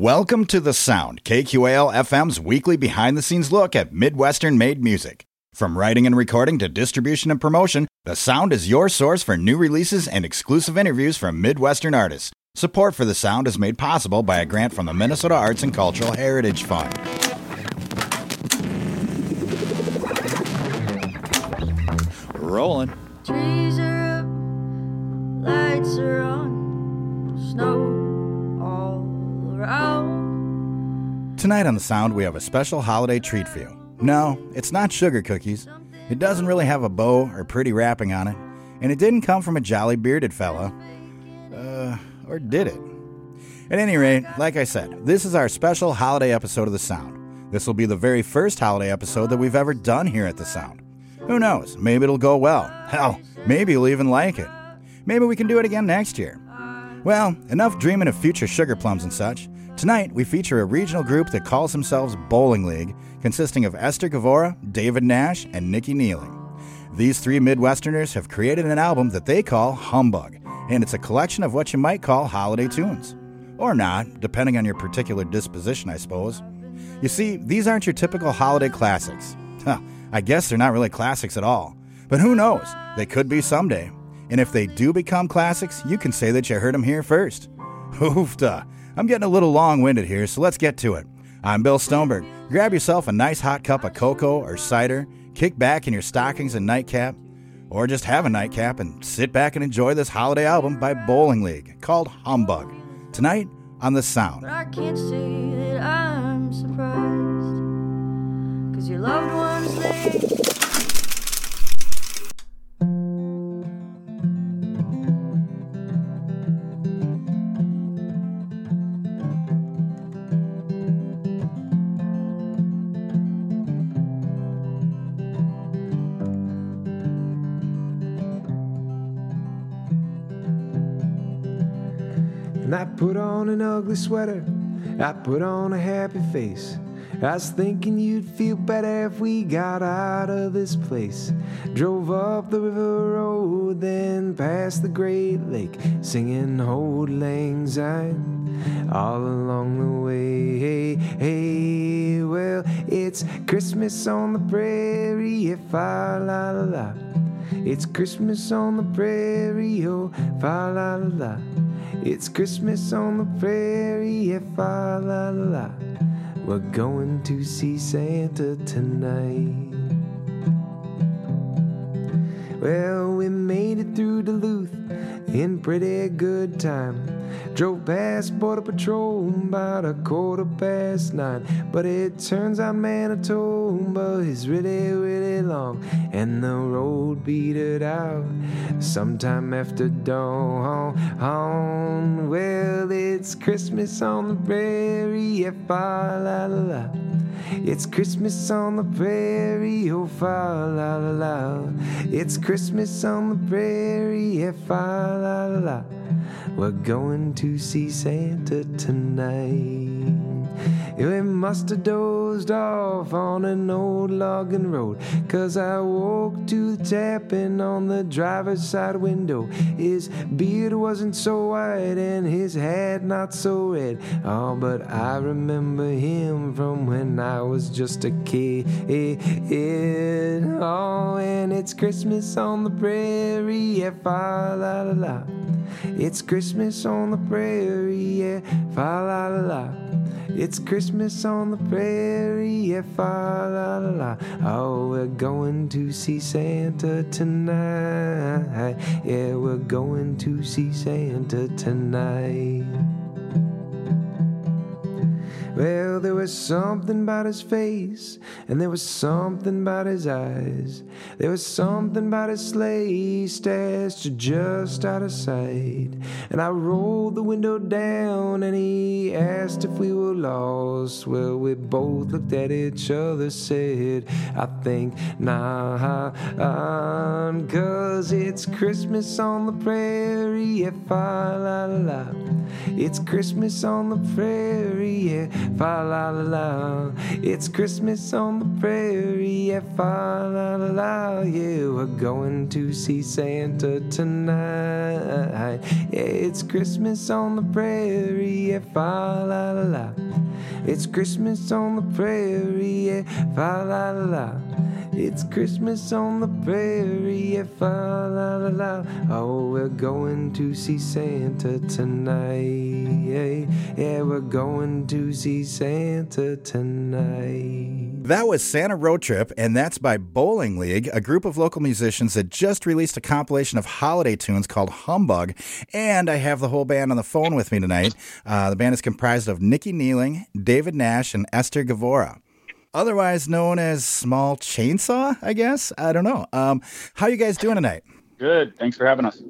Welcome to The Sound, KQAL FM's weekly behind the scenes look at Midwestern made music. From writing and recording to distribution and promotion, The Sound is your source for new releases and exclusive interviews from Midwestern artists. Support for The Sound is made possible by a grant from the Minnesota Arts and Cultural Heritage Fund. Rolling. Trees are up, lights are on, snow Tonight on The Sound, we have a special holiday treat for you. No, it's not sugar cookies. It doesn't really have a bow or pretty wrapping on it. And it didn't come from a jolly bearded fella. Uh, or did it? At any rate, like I said, this is our special holiday episode of The Sound. This will be the very first holiday episode that we've ever done here at The Sound. Who knows? Maybe it'll go well. Hell, maybe you'll even like it. Maybe we can do it again next year. Well, enough dreaming of future sugar plums and such. Tonight, we feature a regional group that calls themselves Bowling League, consisting of Esther Gavora, David Nash, and Nikki Nealing. These three Midwesterners have created an album that they call Humbug, and it's a collection of what you might call holiday tunes. Or not, depending on your particular disposition, I suppose. You see, these aren't your typical holiday classics. Huh, I guess they're not really classics at all. But who knows? They could be someday. And if they do become classics, you can say that you heard them here first. Oofta. I'm getting a little long winded here, so let's get to it. I'm Bill Stoneberg. Grab yourself a nice hot cup of cocoa or cider, kick back in your stockings and nightcap, or just have a nightcap and sit back and enjoy this holiday album by Bowling League called Humbug. Tonight on The Sound. But I can't say that I'm surprised. Cause your loved ones, they. I put on an ugly sweater. I put on a happy face. I was thinking you'd feel better if we got out of this place. Drove up the river road, then past the Great Lake, singing Auld Lang Syne all along the way. Hey, hey, well, it's Christmas on the prairie, if I la la la. It's Christmas on the prairie, oh, fa la la la. It's Christmas on the prairie, fa la la la. We're going to see Santa tonight. Well, we made it through Duluth in pretty good time. Drove past Border Patrol about a quarter past nine. But it turns out Manitoba is really, really long. And the road beat it out sometime after dawn. Well, it's Christmas on the prairie, fa la la la. It's Christmas on the prairie, oh fa la la la. It's Christmas on the prairie, fa la la la. We're going to see Santa tonight. We must have dozed off on an old logging road. Cause I woke to the tapping on the driver's side window. His beard wasn't so white and his hat not so red. Oh, but I remember him from when I was just a kid. Oh, it's Christmas on the prairie. Yeah, fa la la la. It's Christmas on the prairie. Yeah, fa la la la. It's Christmas on the prairie, yeah, fa la la la. Oh, we're going to see Santa tonight. Yeah, we're going to see Santa tonight. Well, there was something about his face, and there was something about his eyes. There was something about his sleigh stashed just out of sight. And I rolled the window down, and he asked if we were lost. Well, we both looked at each other, said, I think nah, cause it's Christmas on the prairie, yeah, fa la la. It's Christmas on the prairie, yeah, fa la la la. It's Christmas on the prairie, yeah, fa la la la. Yeah, we're going to see Santa tonight. Yeah, it's Christmas on the prairie, yeah, fa la la la. It's Christmas on the prairie, yeah, fa la la la. It's Christmas on the prairie, yeah, fa la la la. Oh, we're going to see Santa tonight. Yeah, yeah, we're going to see Santa tonight. That was Santa Road Trip, and that's by Bowling League, a group of local musicians that just released a compilation of holiday tunes called Humbug. And I have the whole band on the phone with me tonight. Uh, the band is comprised of Nikki Nealing, David Nash, and Esther Gavora otherwise known as Small Chainsaw, I guess. I don't know. Um, how you guys doing tonight? Good. Thanks for having us.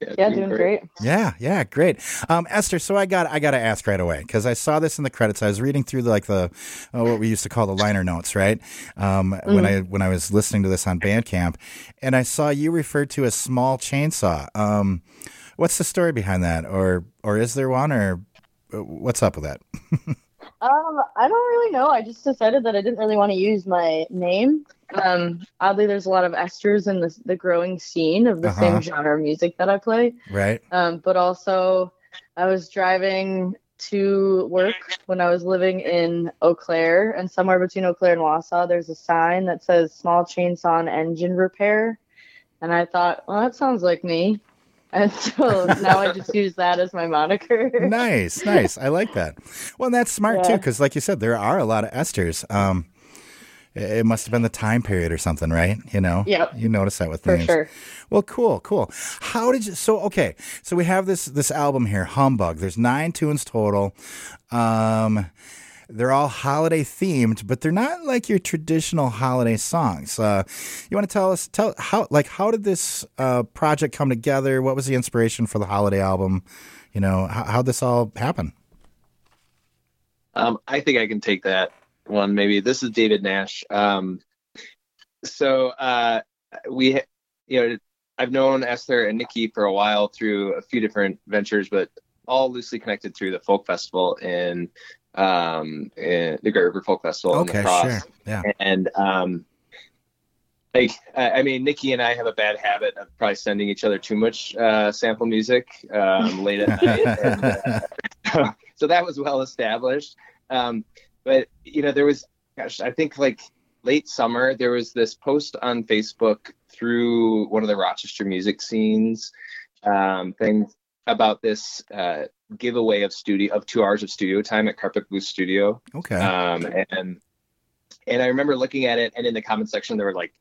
Yeah, yeah doing, great. great. Yeah, yeah, great. Um, Esther, so I got I got to ask right away because I saw this in the credits. I was reading through the, like the oh, what we used to call the liner notes, right? Um, mm-hmm. When I when I was listening to this on Bandcamp, and I saw you referred to as Small Chainsaw. Um, what's the story behind that, or or is there one, or uh, what's up with that? Um, I don't really know. I just decided that I didn't really want to use my name. Um, oddly, there's a lot of esters in the, the growing scene of the uh-huh. same genre of music that I play. Right. Um, but also, I was driving to work when I was living in Eau Claire, and somewhere between Eau Claire and Wausau, there's a sign that says "Small Chainsaw and Engine Repair," and I thought, well, that sounds like me. And so now I just use that as my moniker. nice, nice. I like that. Well, that's smart yeah. too, because like you said, there are a lot of esters. Um, it must have been the time period or something, right? You know, yeah. You notice that with For names. Sure. Well, cool, cool. How did you? So, okay, so we have this this album here, Humbug. There's nine tunes total. Um, they're all holiday themed, but they're not like your traditional holiday songs. Uh, you want to tell us tell how like how did this uh, project come together? What was the inspiration for the holiday album? You know, how how this all happen? Um, I think I can take that one. Maybe this is David Nash. Um, so uh, we, you know, I've known Esther and Nikki for a while through a few different ventures, but all loosely connected through the folk festival in um, in the Great River Folk Festival okay, in La Crosse. Sure. Yeah. And um, like I mean, Nikki and I have a bad habit of probably sending each other too much uh, sample music um, late at night. And, uh, so that was well established. Um, but you know, there was, gosh, I think like late summer, there was this post on Facebook through one of the Rochester music scenes um, thing about this uh, giveaway of studio of two hours of studio time at Carpet Booth Studio. Okay. Um, and and I remember looking at it, and in the comment section, there were like,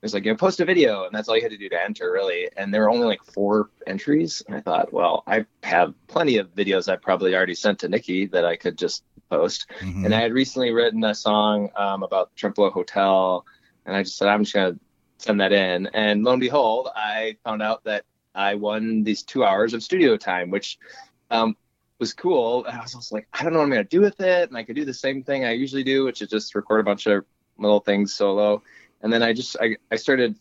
there's like, you know, post a video, and that's all you had to do to enter, really. And there were only like four entries, and I thought, well, I have plenty of videos I probably already sent to Nikki that I could just post. Mm-hmm. And I had recently written a song um, about Trempealeau Hotel, and I just said, I'm just gonna send that in. And lo and behold, I found out that I won these two hours of studio time, which um, was cool. And I was also like, I don't know what I'm going to do with it. And I could do the same thing I usually do, which is just record a bunch of little things solo. And then I just, I, I started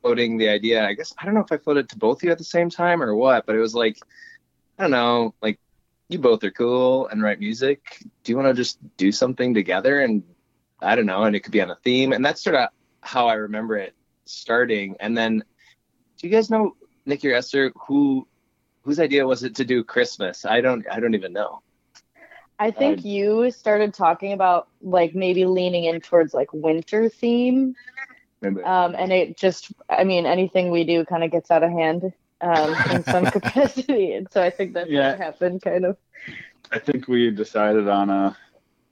floating the idea. I guess, I don't know if I floated to both of you at the same time or what, but it was like, I don't know, like you both are cool and write music. Do you want to just do something together? And I don't know. And it could be on a theme. And that's sort of how I remember it starting. And then do you guys know Nick or Esther who whose idea was it to do Christmas? I don't I don't even know. I think uh, you started talking about like maybe leaning in towards like winter theme. Um, and it just I mean anything we do kind of gets out of hand um, in some capacity. And so I think that's yeah. what happened kind of. I think we decided on a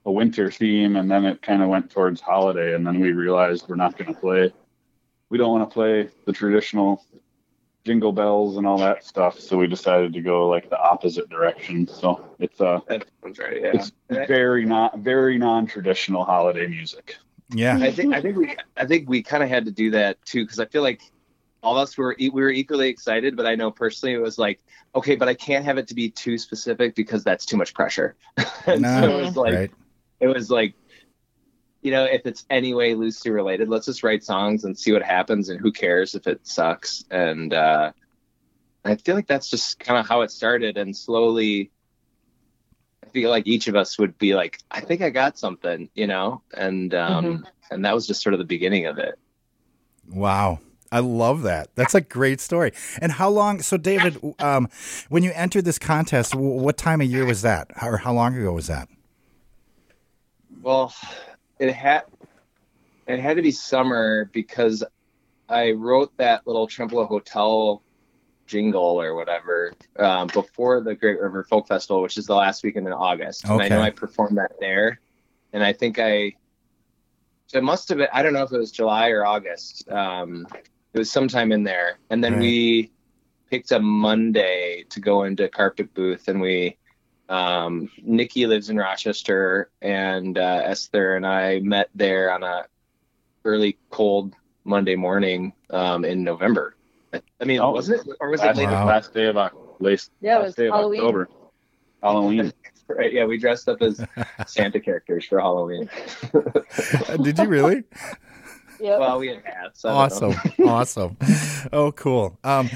a winter theme and then it kind of went towards holiday and then we realized we're not going to play we don't want to play the traditional jingle bells and all that stuff. So we decided to go like the opposite direction. So it's uh, right, yeah. it's very not very non traditional holiday music. Yeah, I think I think we I think we kind of had to do that too because I feel like all of us were we were equally excited, but I know personally it was like okay, but I can't have it to be too specific because that's too much pressure. and no, so it was like right. it was like you know, if it's any way loosely related, let's just write songs and see what happens and who cares if it sucks. And uh, I feel like that's just kind of how it started. And slowly, I feel like each of us would be like, I think I got something, you know, and um, Mhm. and that was just sort of the beginning of it. Wow. I love that. That's a great story. And how long? So, David, um, when you entered this contest, w- what time of year was that, or how long ago was that? Well, it had it had to be summer because I wrote that little Trempealeau Hotel jingle or whatever um, before the Great River Folk Festival, which is the last weekend in August. Okay. And I know I performed that there, and I think I it must have been I don't know if it was July or August. Um, it was sometime in there, and then Right. we picked a Monday to go into Carpet Booth, and we um, Nikki lives in Rochester, and uh, Esther and I met there on a early cold Monday morning um, in November. I, I mean, Oh. was it or was it last, later? Wow. last day of Oc- last, Yeah, it last was day of Halloween. October. Halloween. Right? Yeah, we dressed up as Santa characters for Halloween. Did you really? Yep. well, we had hats. I don't know. awesome, awesome. Oh, cool. Um,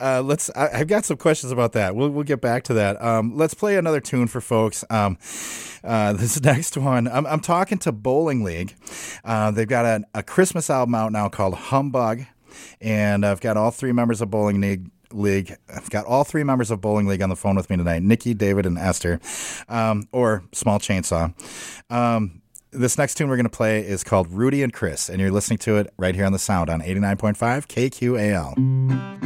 uh, let's. I, I've got some questions about that. We'll we'll get back to that. Um, let's play another tune for folks. Um, uh, this next one, I'm, I'm talking to Bowling League. Uh, they've got a, a Christmas album out now called Humbug, and I've got all three members of Bowling League. League. I've got all three members of Bowling League on the phone with me tonight: Nikki, David, and Esther, um, or Small Chainsaw. Um, this next tune we're going to play is called Rudy and Chris, and you're listening to it right here on the sound on 89.5 KQAL.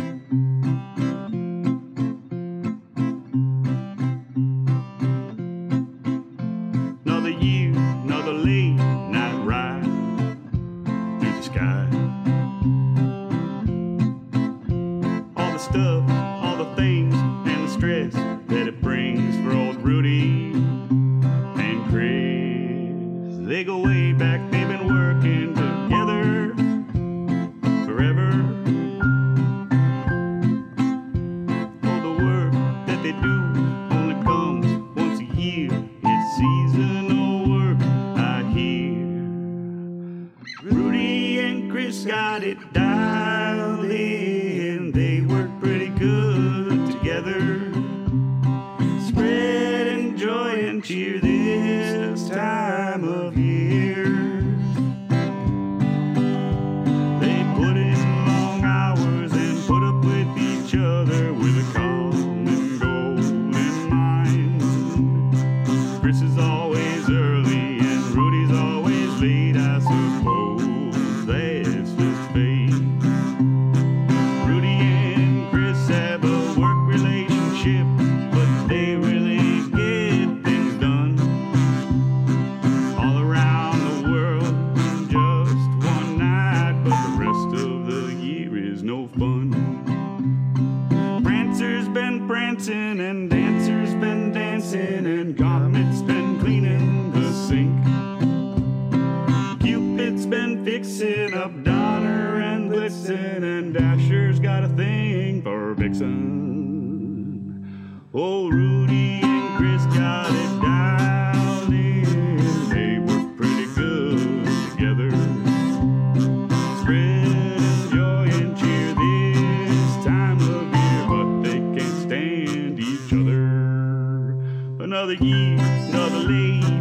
Another year, another late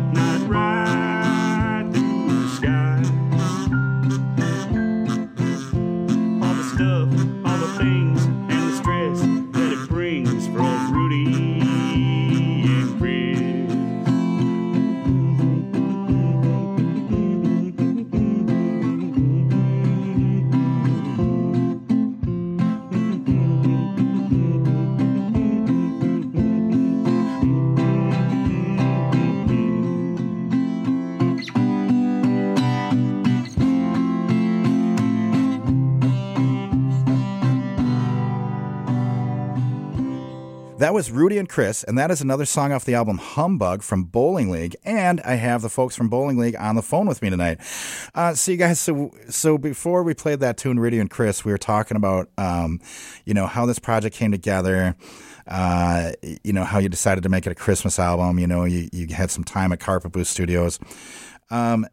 was Rudy and Chris, and that is another song off the album Humbug from Bowling League. And I have the folks from Bowling League on the phone with me tonight. Uh, so, you guys, so so before we played that tune, Rudy and Chris, we were talking about, um, you know, how this project came together. Uh, you know, how you decided to make it a Christmas album. You know, you, you had some time at Carpet Booth Studios. Um,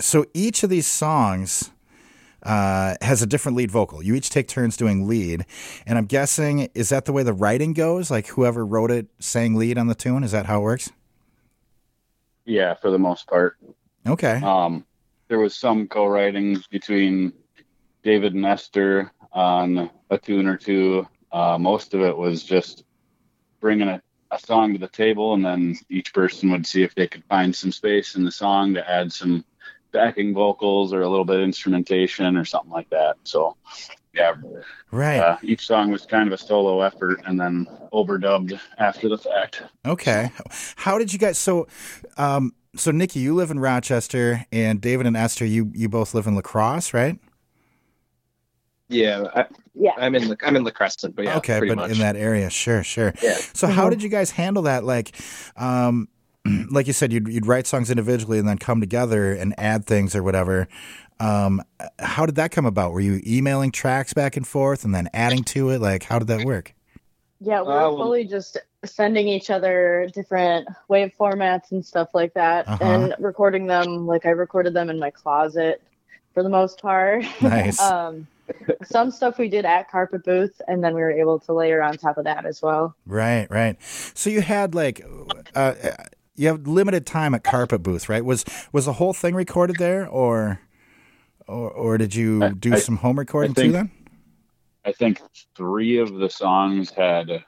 so each of these songs uh, has a different lead vocal. You each take turns doing lead, and I'm guessing is that the way the writing goes? Like whoever wrote it sang lead on the tune. Is that how it works? Yeah, for the most part. Okay. Um, there was some co-writing between David and Esther on a tune or two. Uh, most of it was just bringing a, a song to the table, and then each person would see if they could find some space in the song to add some backing vocals or a little bit of instrumentation or something like that. So, yeah, Right. uh, each song was kind of a solo effort, and then overdubbed after the fact. Okay. How did you guys so um so Nikki, you live in Rochester and David and Esther, you you both live in La Crosse, right? Yeah, I, Yeah. I'm in the I'm in La Crescent, but yeah, okay, pretty but much. in that area, sure, sure. Yeah. So how Mhm. did you guys handle that like um like you said you'd you'd write songs individually and then come together and add things or whatever. Um how did that come about? Were you emailing tracks back and forth and then adding to it? Like how did that work? Yeah, we're well- fully just sending each other different wave formats and stuff like that Uh-huh. and recording them. Like I recorded them in my closet for the most part. Nice. um, some stuff we did at Carpet Booth, and then we were able to layer on top of that as well. Right, right. So you had like, uh, you have limited time at Carpet Booth, right? Was was the whole thing recorded there, or or, or did you do I- some home recording think- too? Then I think three of the songs had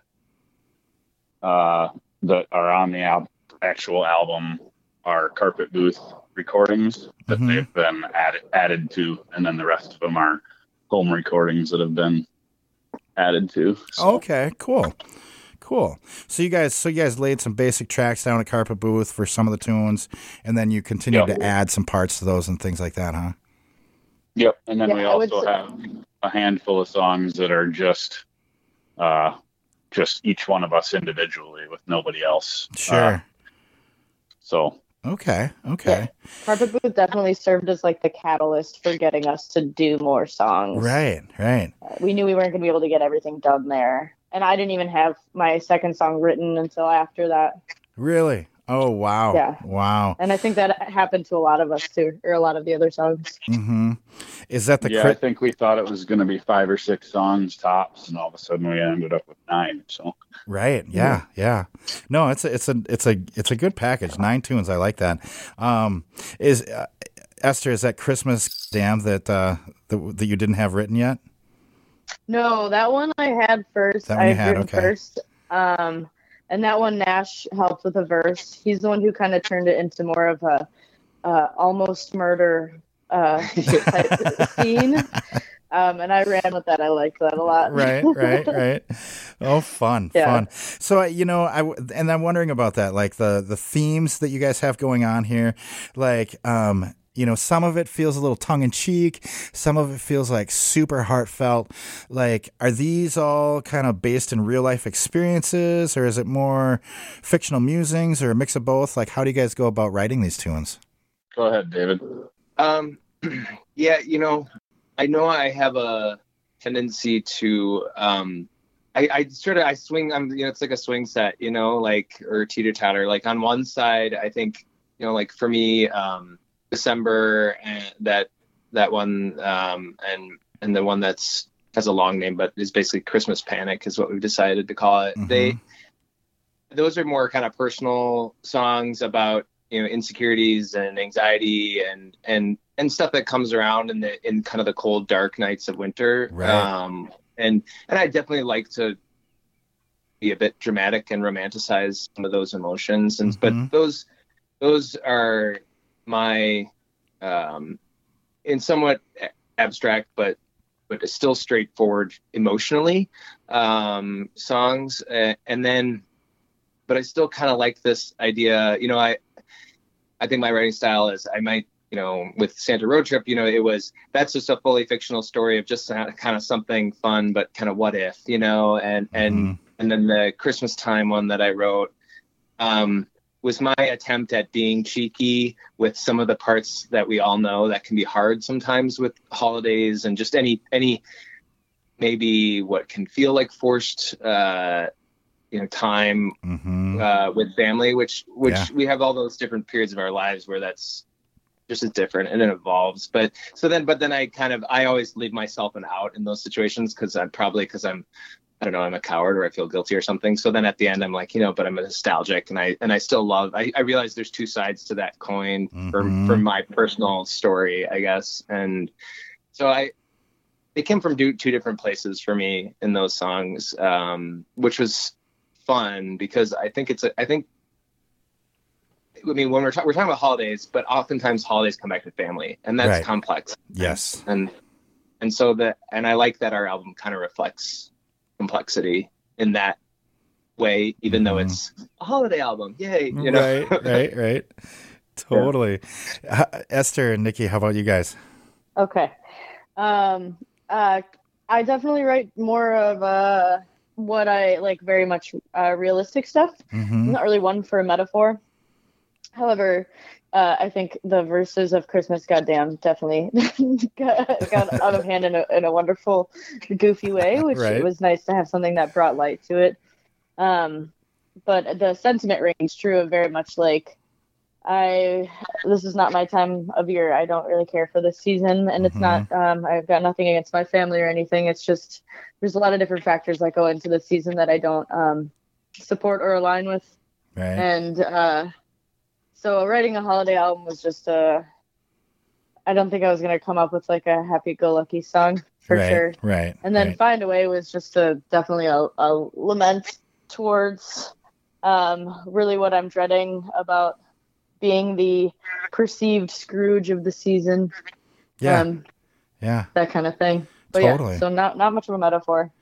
uh, that are on the al- actual album are Carpet Booth recordings that Mhm. they've been added added to, and then the rest of them are home recordings that have been added to. So, okay, cool, cool. So you guys, so you guys laid some basic tracks down at Carpet Booth for some of the tunes, and then you continued Yep. to add some parts to those and things like that, huh? Yep, and then Yeah, we I would also have a handful of songs that are just uh, just each one of us individually with nobody else. Sure. Uh, so okay. Okay. Carpet Booth definitely served as like the catalyst for getting us to do more songs. Right. Right. We knew we weren't going to be able to get everything done there. And I didn't even have my second song written until after that. Really. Oh wow. Yeah. Wow. And I think that happened to a lot of us too, or a lot of the other songs. Mm-hmm. Is that the yeah, I think we thought it was going to be five or six songs tops, and all of a sudden we ended up with nine. So Right. Yeah. Yeah. No, it's a it's a it's a it's a good package. Nine tunes. I like that. Um, is uh, Esther? Is that Christmas Damn that uh that, that you didn't have written yet? No, that one I had first. That one I had, okay. first. Um, and that one Nash helped with a verse. He's the one who kind of turned it into more of a uh, almost murder uh, type scene. Um, and I ran with that. I liked that a lot. right. Right. Right. Oh, fun. Yeah. Fun. So you know, I and I'm wondering about that, like the the themes that you guys have going on here, like um. You know, some of it feels a little tongue in cheek. Some of it feels like super heartfelt. Like, are these all kind of based in real life experiences, or is it more fictional musings, or a mix of both? Like, how do you guys go about writing these tunes? go ahead, David. Um, yeah, you know, I know I have a tendency to, um, I, I sort of I swing. I'm, you know, it's like a swing set, you know, like or teeter totter. Like on one side, I think, you know, like for me, um, December and that that one, um, and and the one that's has a long name, but is basically Christmas Panic is what we've decided to call it. Mhm. They those are more kind of personal songs about you know insecurities and anxiety and and and stuff that comes around in the in kind of the cold dark nights of winter Right. um and and i definitely like to be a bit dramatic and romanticize some of those emotions and Mhm. but those those are my um in somewhat abstract but but still straightforward emotionally um songs uh, and then but I still kind of like this idea. You know, I I think my writing style is I might, you know, with Santa Road Trip, you know, it was that's just a fully fictional story of just kind of something fun, but kind of what if, you know, and and Mhm. and then the Christmas time one that I wrote um, was my attempt at being cheeky with some of the parts that we all know that can be hard sometimes with holidays and just any any maybe what can feel like forced uh, you know time Mhm. uh, with family, which which Yeah. we have all those different periods of our lives where that's just as different and it evolves. But so then, but then I kind of I always leave myself an out in those situations because I'm probably because I'm I don't know, I'm a coward or I feel guilty or something. So then at the end, I'm like, you know, but I'm a nostalgic and I and I still love. I, I realize there's two sides to that coin for Mhm. for my personal story, I guess. And so I, it came from two, two different places for me in those songs, um, which was fun because I think it's a, I think. I mean, when we're, ta- we're talking about holidays, but oftentimes holidays come back to family, and that's Right. complex Yes. and and so that and i like that our album kind of reflects complexity in that way even though Mhm. it's a holiday album yay you know Right, right, right. Totally. Uh, Esther and Nikki, how about you guys? Okay. Um, uh, I definitely write more of uh, what I like very much uh, realistic stuff. I'm hmm not really one for a metaphor. However, uh, I think the verses of Christmas Goddamn definitely got, got out of hand in a, in a wonderful, goofy way, which Right. it was nice to have something that brought light to it. Um, but the sentiment rings true of very much like, I this is not my time of year. I don't really care for this season, and it's not. Um, I've got nothing against my family or anything. It's just there's a lot of different factors that go into the season that I don't um, support or align with Right. and uh, so writing a holiday album was just a. I don't think I was gonna come up with like a happy-go-lucky song for right. sure. Right. And then right. Find a Way was just a definitely a, a lament towards um, really what I'm dreading about being the perceived Scrooge of the season. yeah. Um, yeah. that kind of thing. But Totally. yeah, so not not much of a metaphor.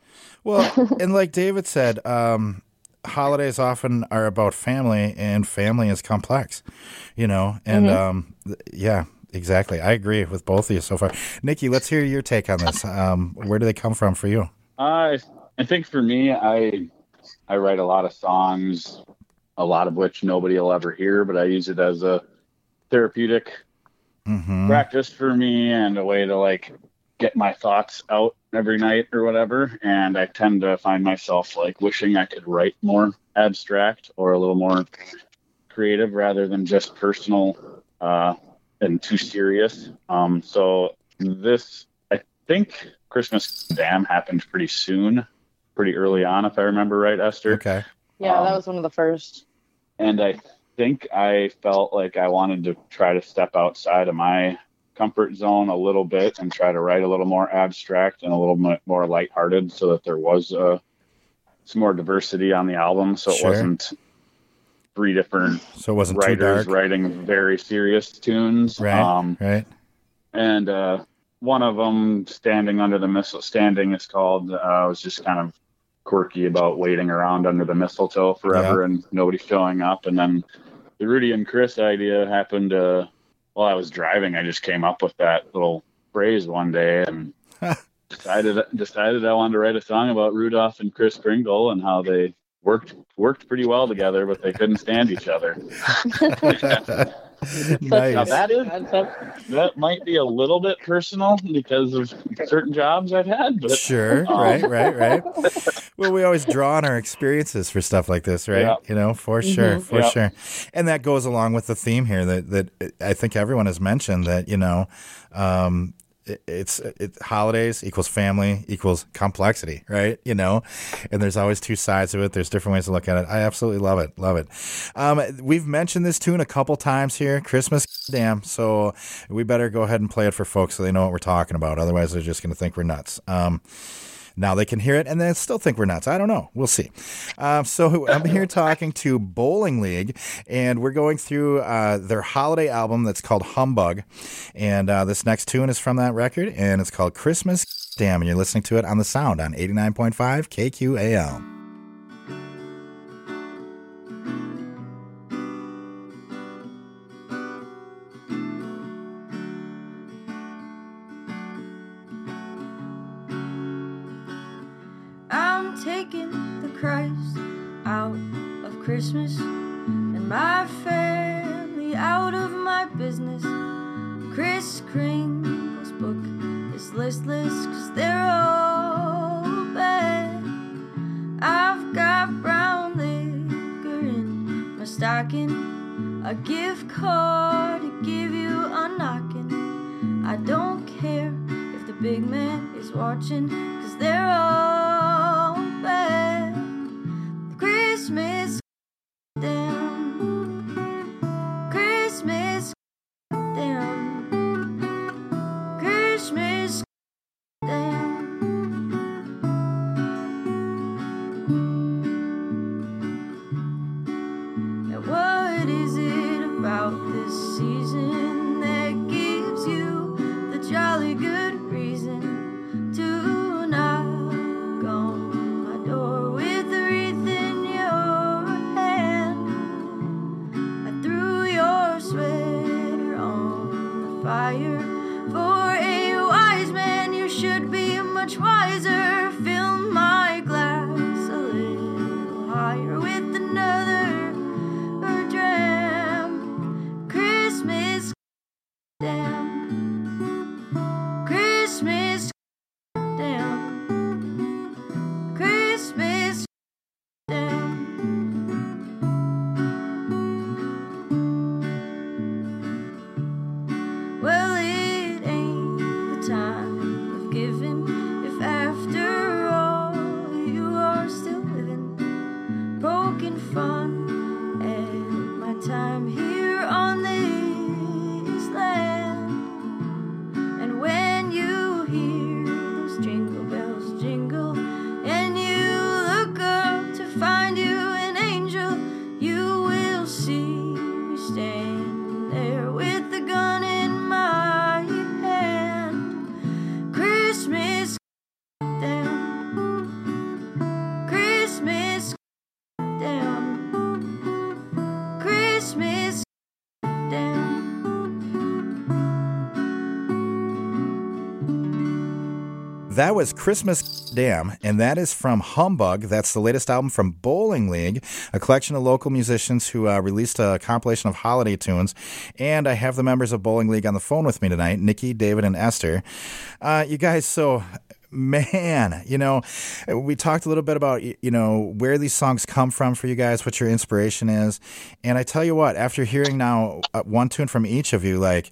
Well, and like David said, um, holidays often are about family, and family is complex, you know. And Mhm. um, th- yeah, exactly. I agree with both of you so far. Nikki, let's hear your take on this. Um, where do they come from for you? I I think for me, I I write a lot of songs, a lot of which nobody will ever hear, but I use it as a therapeutic hmm practice for me and a way to like get my thoughts out every night or whatever. And I tend to find myself like wishing I could write more abstract or a little more creative rather than just personal uh, and too serious. Um, so this, I think Christmas Damn happened pretty soon, pretty early on, if I remember right, Esther. Okay. Yeah, that Um, was one of the first. and I think I felt like I wanted to try to step outside of my comfort zone a little bit and try to write a little more abstract and a little bit more lighthearted so that there was uh, some more diversity on the album so it Sure. wasn't three different So it wasn't writers writing very serious tunes right? um, right. and uh, one of them standing under the missile standing is called uh, was just kind of quirky about waiting around under the mistletoe forever and nobody showing up and then the rudy and chris idea happened uh, while i was driving i just came up with that little phrase one day and decided decided i wanted to write a song about rudolph and chris kringle and how they worked worked pretty well together but they couldn't stand each other. Such a nice. Now that is that might be a little bit personal because of certain jobs i've had but Sure. Um, Right. Right. Right. Well, we always draw on our experiences for stuff like this, right? Yeah. You know, for sure, Mhm. for Yeah. sure. And that goes along with the theme here that that I think everyone has mentioned that you know, um, it, it's it, holidays equals family equals complexity, right? You know, and there's always two sides to it. There's different ways to look at it. I absolutely love it, love it. Um, we've mentioned this tune a couple times here, Christmas, damn. So we better go ahead and play it for folks so they know what we're talking about. Otherwise, they're just going to think we're nuts. Um, now they can hear it and they still think we're nuts. I don't know. We'll see. Um, so I'm here talking to Bowling League, and we're going through uh, their holiday album that's called Humbug. And uh, this next tune is from that record, and it's called Christmas Damn. And you're listening to it on the sound on 89.5 KQAL. Christmas and my family out of my business. Chris Kringle's book is listless cause they're all bad. I've got brown liquor in my stocking, a gift card to give you a knocking. I don't care if the big man is watching, cause they're all bad. this season That was Christmas Damn, and that is from Humbug. That's the latest album from Bowling League, a collection of local musicians who uh, released a compilation of holiday tunes. And I have the members of Bowling League on the phone with me tonight Nikki, David, and Esther. Uh, you guys, so man you know we talked a little bit about you know where these songs come from for you guys what your inspiration is and i tell you what after hearing now uh, one tune from each of you like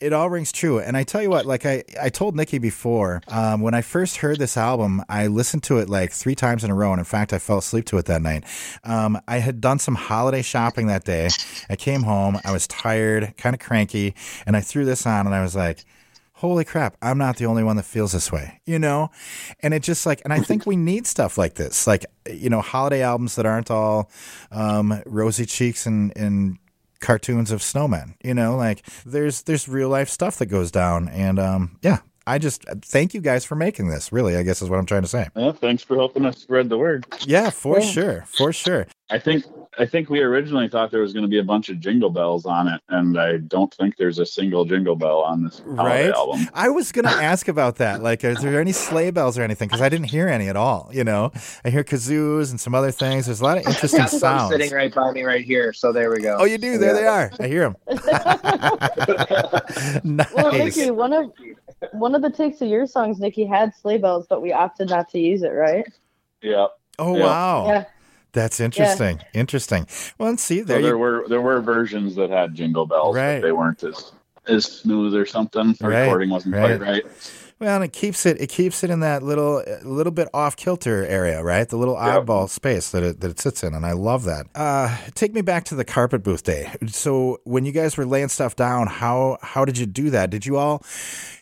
it all rings true. And I tell you what, like I, I told Nikki before, um, when I first heard this album, I listened to it like three times in a row. And in fact, I fell asleep to it that night. Um, I had done some holiday shopping that day. I came home, I was tired, kind of cranky, and I threw this on and I was like, holy crap, I'm not the only one that feels this way, you know? And it just like, and I think we need stuff like this, like, you know, holiday albums that aren't all um, rosy cheeks and, and, cartoons of snowmen you know like there's there's real life stuff that goes down and um yeah i just thank you guys for making this really i guess is what i'm trying to say Yeah, thanks for helping us spread the word. yeah for Yeah. sure for sure I think I think we originally thought there was going to be a bunch of jingle bells on it, and I don't think there's a single jingle bell on this holiday Right? album. I was gonna ask about that. Like, is there any sleigh bells or anything? Because I didn't hear any at all. You know, I hear kazoos and some other things. There's a lot of interesting Got sounds. sitting right by me right here. So there we go. Oh, you do? There they are. I hear them. Well. Nikki, one of one of the takes of your songs, Nikki had sleigh bells, but we opted not to use it, right? Yeah. Oh Yeah. wow, Yeah. That's interesting. Interesting. Well, and see So there there you. were there were versions that had jingle bells, Right. but they weren't as as smooth or something. The Right, recording wasn't right. quite right. Well, and it keeps it. It keeps it in that little, little bit off kilter area, right? The little Yep. oddball space that it that it sits in, and I love that. Uh, take me back to the carpet booth day. So when you guys were laying stuff down, how how did you do that? Did you all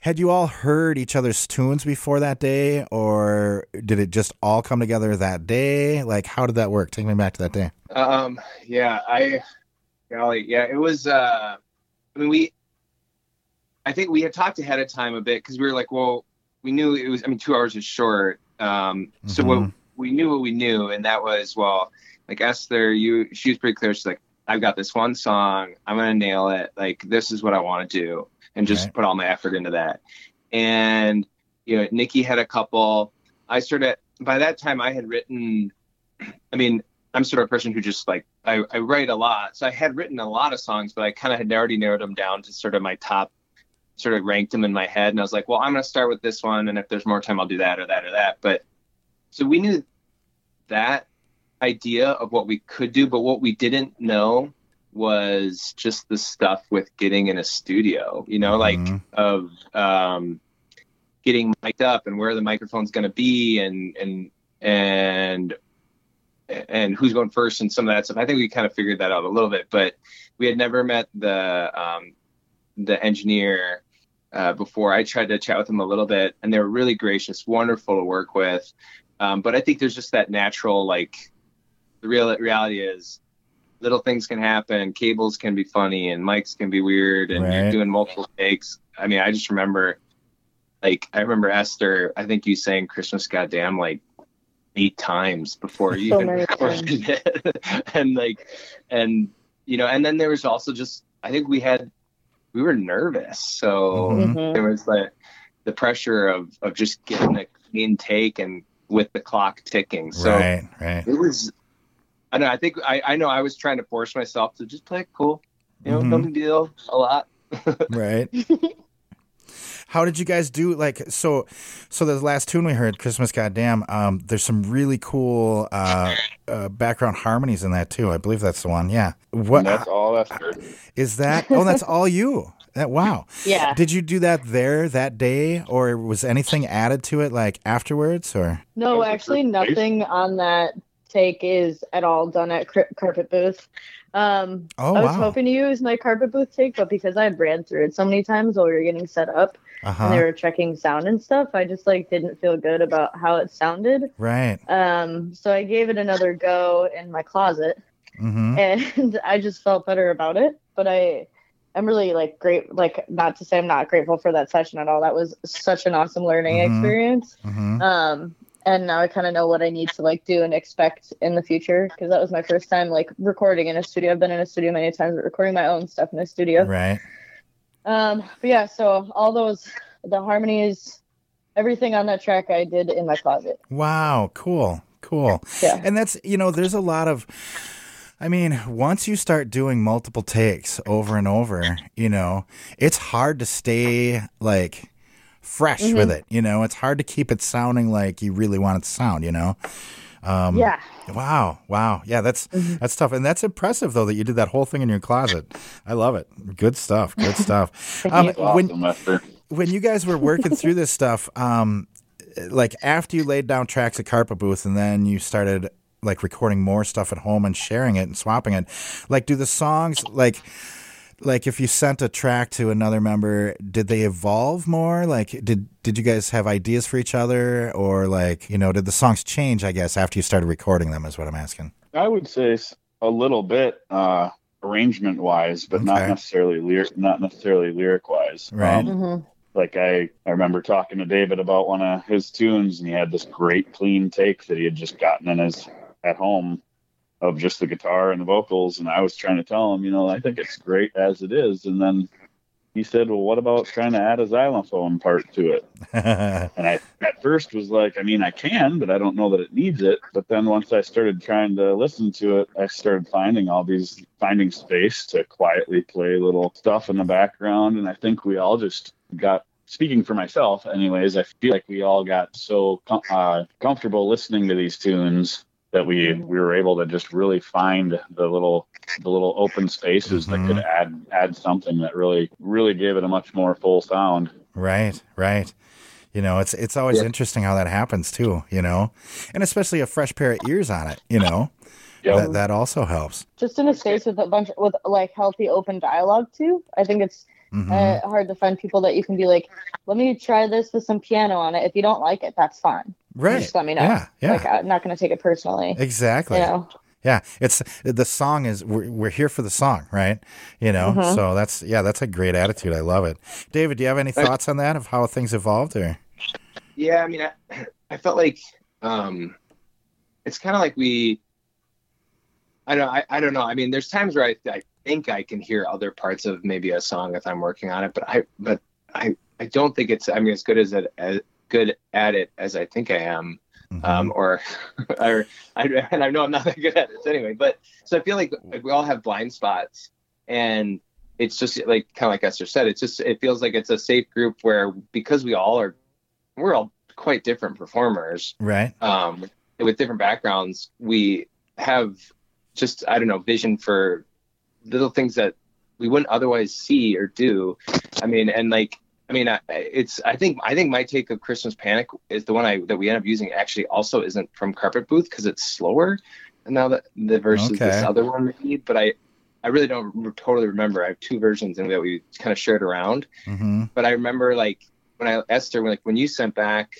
had you all heard each other's tunes before that day, or did it just all come together that day? Like, how did that work? Take me back to that day. Um, yeah, I, golly, yeah, it was. Uh, I mean, we, I think we had talked ahead of time a bit because we were like, well, we knew it was. I mean, two hours is short. Um, so what Mhm. we knew what we knew, and that was well, like Esther, you, she was pretty clear. She's like, I've got this one song. I'm gonna nail it. Like, this is what I want to do, and just Right. put all my effort into that. And you know, Nikki had a couple. I started by that time. I had written. I mean, I'm sort of a person who just like I, I write a lot. So I had written a lot of songs, but I kind of had already narrowed them down to sort of my top, sort of ranked them in my head. And I was like, well, I'm going to start with this one, and if there's more time, I'll do that or that or that. But so we knew that idea of what we could do, but what we didn't know was just the stuff with getting in a studio. You know, like Mhm. of um, getting mic'd up and where the microphone's going to be and and and and who's going first and some of that stuff. I think we kind of figured that out a little bit, but we had never met the um, the engineer uh, before. I tried to chat with them a little bit, and they were really gracious, wonderful to work with. Um, but I think there's just that natural like the real reality is little things can happen. Cables can be funny, and mics can be weird, and Right. you're doing multiple takes. I mean, I just remember, like, I remember Esther. I think you sang "Christmas Goddamn" like eight times before you So even many recorded it, and like, and you know, and then there was also just I think we had we were nervous, so Mhm. Mhm. there was the the pressure of of just getting a clean take and with the clock ticking. So right, right. it was. I know. I think I, I know. I was trying to force myself to just play cool. You know, no Mhm. big deal. A lot. right. How did you guys do? Like, so, so the last tune we heard, "Christmas Goddamn," um, there's some really cool uh, uh, background harmonies in that too. I believe that's the one. Yeah. What And that's all Esther. is that? Oh, that's all you. That wow. Yeah. Did you do that there that day, or was anything added to it like afterwards, or? No, actually, nothing on that take is at all done at Carpet Booth. Um, Oh I was wow. hoping to use my Carpet Booth take, but because I had ran through it so many times while we were getting set up Uh and they were checking sound and stuff, I just like didn't feel good about how it sounded. Right. Um, so I gave it another go in my closet, Mm-hmm. and I just felt better about it. But I, I'm really like great. Like not to say I'm not grateful for that session at all. That was such an awesome learning Mhm. experience. Mm-hmm. Um, and now I kind of know what I need to like do and expect in the future because that was my first time like recording in a studio. I've been in a studio many times, but recording my own stuff in a studio. Right. Um, but yeah, so all those the harmonies, everything on that track I did in my closet. Wow. Cool. Cool. Yeah. And that's, you know, there's a lot of, I mean, once you start doing multiple takes over and over, you know, it's hard to stay like fresh Mm-hmm. with it. You know, it's hard to keep it sounding like you really want it to sound, you know? Um, yeah. Wow. Wow. Yeah, that's Mm-hmm. that's tough. And that's impressive though that you did that whole thing in your closet. I love it. Good stuff. Good stuff. um, you. when Awesome, when you guys were working through this stuff, um, like after you laid down tracks at Carpet Booth and then you started like recording more stuff at home and sharing it and swapping it, like do the songs like like if you sent a track to another member, did they evolve more? Like did did you guys have ideas for each other or like, you know, did the songs change, I guess, after you started recording them is what I'm asking. I would say a little bit uh, arrangement wise, but not necessarily lyric, not necessarily lyric wise. Right. hmm like I, I remember talking to David about one of his tunes, and he had this great clean take that he had just gotten in his at home of just the guitar and the vocals, and I was trying to tell him, you know, I think it's great as it is, and then he said, well, what about trying to add a xylophone part to it? And I at first was like, I mean, I can, but I don't know that it needs it. But then once I started trying to listen to it, I started finding all these finding space to quietly play little stuff in the background. And I think we all just got speaking for myself anyways, I feel like we all got so com- uh, comfortable listening to these tunes that we we were able to just really find the little the little open spaces Mhm. that could add add something that really really gave it a much more full sound. Right, right. You know, it's it's always Yeah. interesting how that happens too, you know. And especially a fresh pair of ears on it, you know. Yep. That that also helps. Just in a space with a bunch with like healthy open dialogue too. I think it's Mhm. uh, hard to find people that you can be like, let me try this with some piano on it. If you don't like it, that's fine. right. Just let me know. Yeah, yeah. Like I'm not gonna take it personally. exactly. You know. Yeah, it's the song is we're, we're here for the song, right? You know, Mhm. so that's yeah, that's a great attitude. I love it. David, do you have any thoughts on that of how things evolved? Or Yeah, I mean, I, I felt like um, it's kind of like we. I don't. I, I don't know. I mean, there's times where I, I think I can hear other parts of maybe a song if I'm working on it, but I but I I don't think it's. I mean, as good as it as good at it as I think I am. Mhm. Um, or, or I, and I know I'm not that good at it anyway. But so I feel like, like we all have blind spots, and it's just like kind of like Esther said. It's just it feels like it's a safe group where because we all are, we're all quite different performers right? um, with different backgrounds. We have just I don't know vision for little things that we wouldn't otherwise see or do. I mean, and like I mean, I, it's I think I think my take of Christmas Panic is the one I that we end up using. Actually, also isn't from Carpet Booth because it's slower. And now that the versus Okay. this other one need, but I I really don't totally remember. I have two versions and that we kind of shared around. hmm But I remember like when I Esther when like when you sent back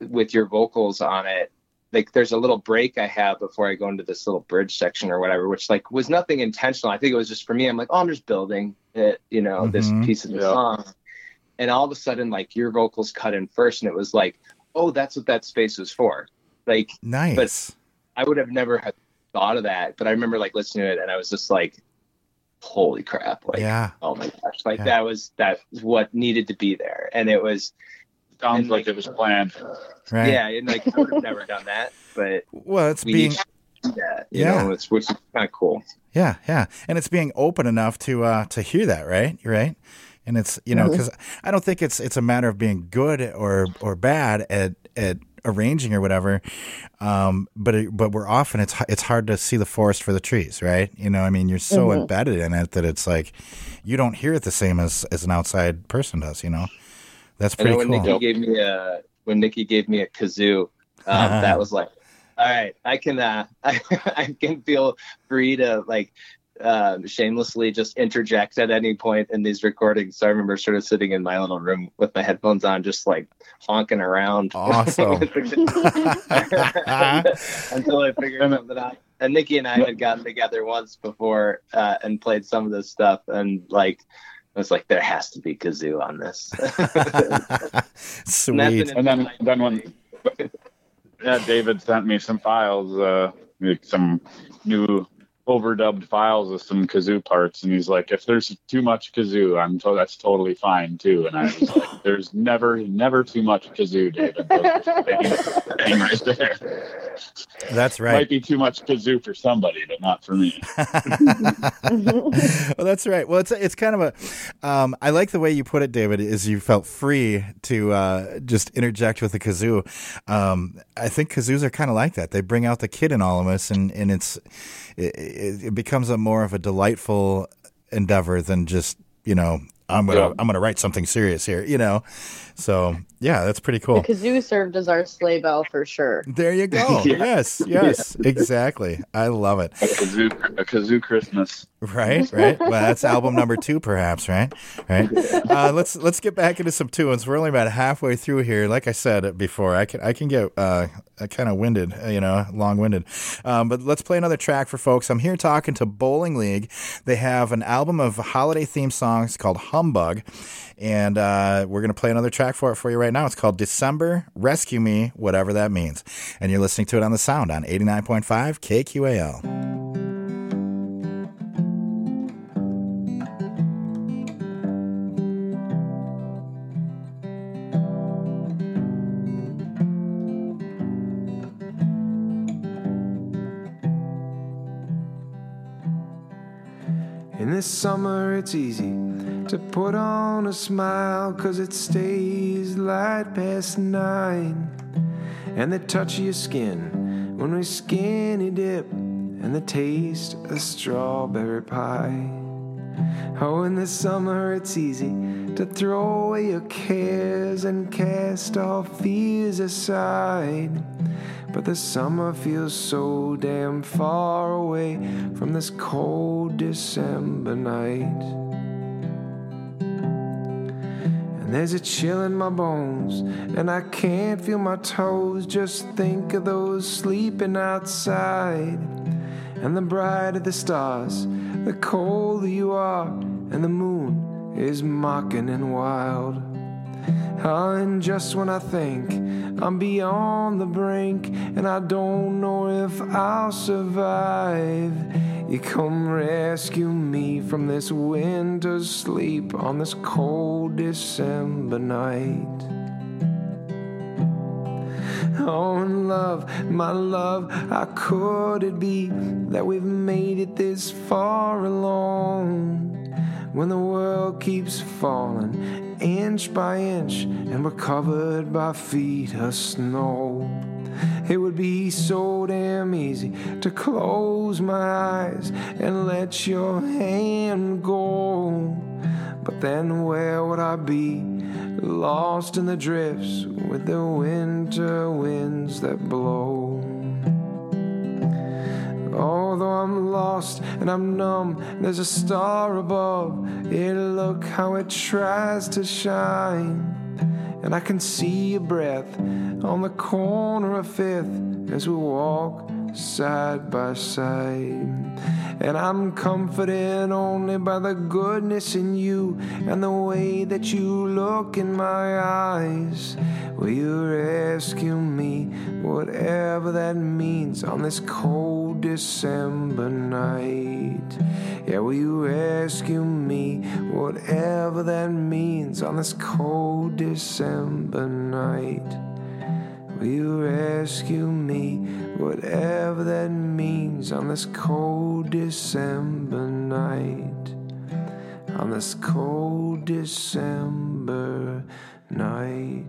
with your vocals on it, like there's a little break I have before I go into this little bridge section or whatever, which like was nothing intentional. I think it was just for me. I'm like, oh, I'm just building it, you know, Mhm. this piece of the Yeah. song. And all of a sudden, like your vocals cut in first, and it was like, oh, that's what that space was for. Like Nice. But I would have never had thought of that, but I remember like listening to it, and I was just like, holy crap! Like, yeah. oh my gosh, like Yeah. that was that was what needed to be there, and it was Sounds And, like like- it was planned. Right. yeah, and like I would have never done that, but Well, it's we being need that, you Yeah. know, it's which is kind of cool. Yeah, yeah, and it's being open enough to uh, to hear that, right? You're right, and it's you know because I don't think it's it's a matter of being good or or bad at at arranging or whatever, um, but it, but we're often it's it's hard to see the forest for the trees, right? You know, I mean, you're so embedded in it that it's like you don't hear it the same as as an outside person does. You know, that's I know pretty when cool. Nikki gave me a when Nikki gave me a kazoo, um, that was like, all right, I can uh, I, I can feel free to like um, shamelessly just interject at any point in these recordings. So I remember sort of sitting in my little room with my headphones on, just like honking around. Awesome. Until I figured out. And Nikki and I had gotten together once before uh, and played some of this stuff, and like. I was like, there has to be kazoo on this. Sweet. And then then when yeah, David sent me some files, uh, some new overdubbed files of some kazoo parts, and he's like, if there's too much kazoo, I'm told that's totally fine too. And I was like, there's never never too much kazoo, David. Those are bang- bang right there. That's right. Might be too much kazoo for somebody, but not for me. well, that's right. Well, it's it's kind of a. Um, I like the way you put it, David. Is you felt free to uh, just interject with the kazoo. Um, I think kazoos are kind of like that. They bring out the kid in all of us, and and it's it, it it becomes a more of a delightful endeavor than just you know I'm gonna Yeah. I'm gonna write something serious here. You know, so yeah, that's pretty cool. The kazoo served as our sleigh bell for sure. There you go. Yeah. Yes, yes, exactly. I love it. A kazoo, a kazoo Christmas. Right, right. Well, that's album number two, perhaps. Right, right. Uh, let's let's get back into some tunes. We're only about halfway through here. Like I said before, I can I can get uh, kind of winded, uh, you know, long winded. Um, but let's play another track for folks. I'm here talking to Bowling League. They have an album of holiday themed songs called Humbug, and uh, we're gonna play another track for it for you right now. It's called December Rescue Me, whatever that means. And you're listening to it on the Sound on 89.5 KQAL. In this summer, it's easy to put on a smile, cause it stays light past nine. And the touch of your skin when we skinny dip, and the taste of strawberry pie. Oh, in the summer, it's easy to throw away your cares and cast all fears aside. But the summer feels so damn far away from this cold December night. And there's a chill in my bones, and I can't feel my toes. Just think of those sleeping outside. And the brighter the stars, the colder you are, and the moon is mocking and wild. And just when I think I'm beyond the brink and I don't know if I'll survive, you come rescue me from this winter's sleep on this cold December night. Oh, and love, my love, how could it be that we've made it this far along? When the world keeps falling inch by inch and we're covered by feet of snow. It would be so damn easy to close my eyes and let your hand go. But then where would I be? Lost in the drifts with the winter winds that blow. Although I'm lost and I'm numb, there's a star above. Yeah, look how it tries to shine. and I can see your breath on the corner of Fifth as we walk side by side. And I'm comforted only by the goodness in you and the way that you look in my eyes. Will you rescue me, whatever that means, on this cold December night? Yeah, will you rescue me, whatever that means, on this cold December night? Will you rescue me, whatever that means, on this cold December night? On this cold December night.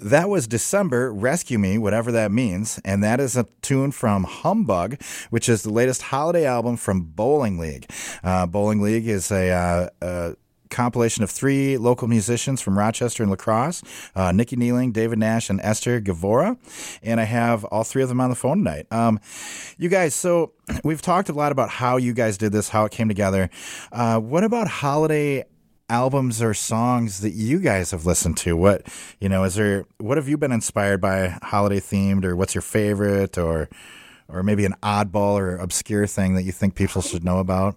That was December, Rescue Me, whatever that means. And that is a tune from Humbug, which is the latest holiday album from Bowling League. Uh, Bowling League is a, uh, a compilation of three local musicians from Rochester and La Crosse uh, Nikki Nieling, David Nash, and Esther Gavora. And I have all three of them on the phone tonight. Um, you guys, so we've talked a lot about how you guys did this, how it came together. Uh, what about holiday albums or songs that you guys have listened to? What you know, is there what have you been inspired by holiday themed or what's your favorite or or maybe an oddball or obscure thing that you think people should know about?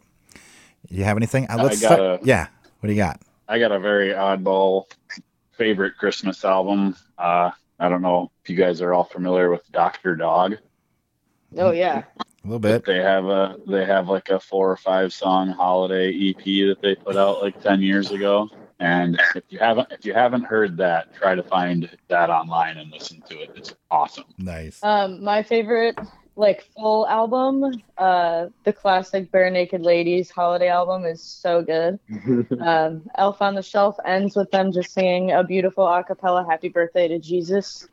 You have anything? Uh, I let's got start- a- yeah. What do you got? I got a very oddball favorite Christmas album. Uh, I don't know if you guys are all familiar with Doctor Dog. Oh yeah. A little bit. They have a they have like a four or five song holiday EP that they put out like ten years ago. And if you haven't if you haven't heard that, try to find that online and listen to it. It's awesome. Nice. Um, my favorite like full album, uh, the classic Barenaked Ladies holiday album is so good. um, Elf on the Shelf ends with them just singing a beautiful a cappella "Happy Birthday to Jesus."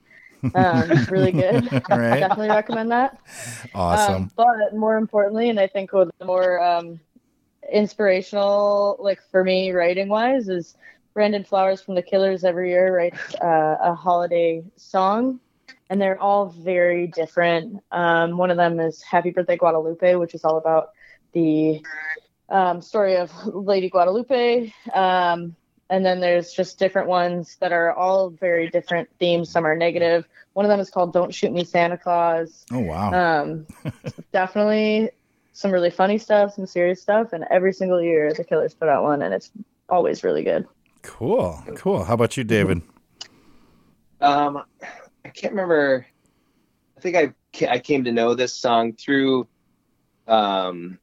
Um, really good. Right. Definitely recommend that. Awesome. Um, but more importantly, and I think the more um, inspirational, like for me, writing wise, is Brandon Flowers from the Killers every year writes uh, a holiday song, and they're all very different. Um, one of them is Happy Birthday Guadalupe, which is all about the um, story of Lady Guadalupe. Um, and then there's just different ones that are all very different themes. Some are negative. One of them is called Don't Shoot Me, Santa Claus. oh wow. Um, definitely some really funny stuff, some serious stuff, and every single year the Killers put out one, and it's always really good. cool. Cool. How about you, David? Um, I can't remember. I think I I came to know this song through um,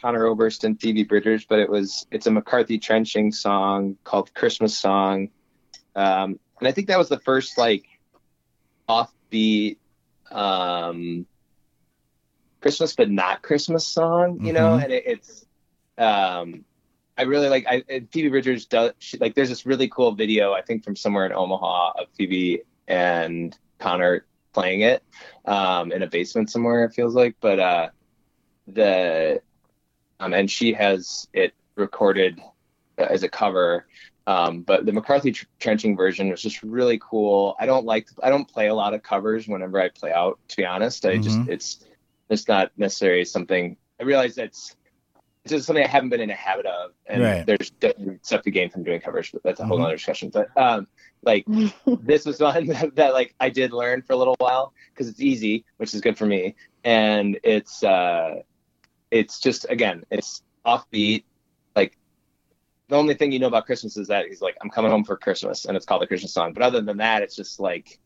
Conor Oberst and Phoebe Bridgers, but it was it's a McCarthy Trenching song called Christmas Song, um, and I think that was the first like offbeat um, Christmas but not Christmas song, you know, Mhm. and it, it's um, I really like I Phoebe Bridgers does she, like there's this really cool video I think from somewhere in Omaha of Phoebe and Conor playing it um, in a basement somewhere it feels like but uh, the um, and she has it recorded as a cover um, but the McCarthy tr- trenching version was just really cool. I don't like I don't play a lot of covers whenever I play out. To be honest, I just Mhm. it's it's not necessarily something I realize that's it's just something I haven't been in a habit of, and Right. there's definitely stuff to gain from doing covers, but that's a whole Mhm. other discussion. But um, like this was one that, that like I did learn for a little while because it's easy, which is good for me, and it's uh, it's just again, it's offbeat. Like the only thing you know about Christmas is that he's like, I'm coming home for Christmas, and it's called the Christmas song. But other than that, it's just like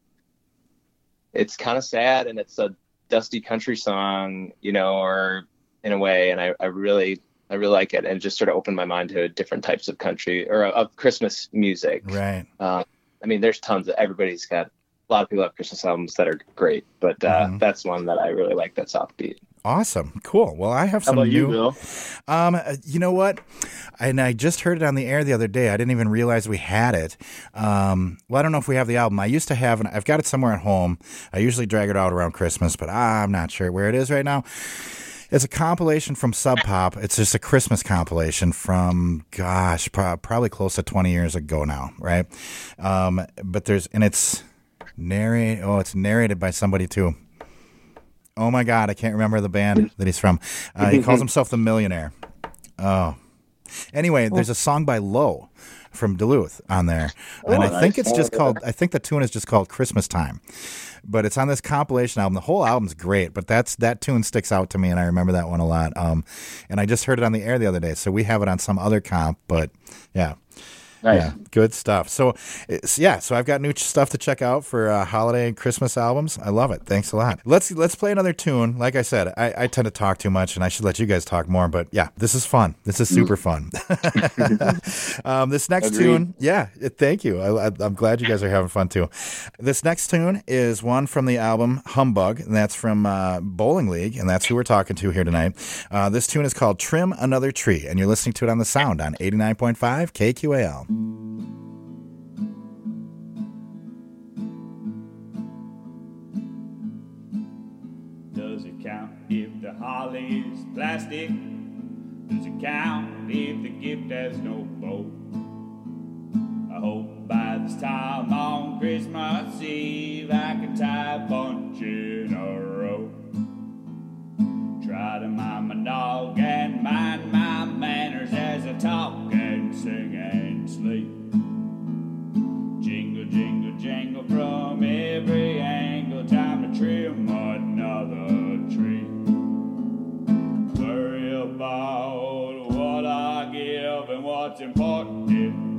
it's kind of sad, and it's a dusty country song, you know, or in a way, and I, I really. I really like it, and it just sort of opened my mind to different types of country or of Christmas music. Right. Um, I mean, there's tons of everybody's got a lot of people have Christmas albums that are great, but uh, Mhm. that's one that I really like. That's offbeat. Awesome. Cool. Well, I have How some about you. Bill? Um, uh, you know what? And I just heard it on the air the other day. I didn't even realize we had it. Um, well, I don't know if we have the album. I used to have, and I've got it somewhere at home. I usually drag it out around Christmas, but I'm not sure where it is right now. It's a compilation from Sub Pop. It's just a Christmas compilation from, gosh, pro- probably close to 20 years ago now, right? Um, but there's, and it's narrate. Oh, it's narrated by somebody too. Oh my God, I can't remember the band that he's from. Uh, he calls himself the Millionaire. Oh, Anyway, there's a song by Low from Duluth on there, and Oh, I think nice. it's just called. I think the tune is just called Christmas Time, but it's on this compilation album. The whole album's great, but that's that tune sticks out to me, and I remember that one a lot. Um, and I just heard it on the air the other day, so we have it on some other comp, but yeah. Nice. Yeah, good stuff. So, it's, yeah, so I've got new stuff to check out for uh, holiday and Christmas albums. I love it. Thanks a lot. Let's let's play another tune. Like I said, I, I tend to talk too much, and I should let you guys talk more. But yeah, this is fun. This is super fun. um, this next Agreed. tune, yeah, thank you. I, I'm glad you guys are having fun too. This next tune is one from the album Humbug, and that's from uh, Bowling League, and that's who we're talking to here tonight. Uh, this tune is called "Trim Another Tree," and you're listening to it on the Sound on 89.5 KQAL. Does it count if the holly is plastic? Does it count if the gift has no bow? I hope by this time on Christmas Eve I can tie a bunch in a row. Try to mind my dog and mind my manners as I talk and sing and sleep. Jingle, jingle, jingle from every angle. Time to trim another tree. Worry about what I give and what's important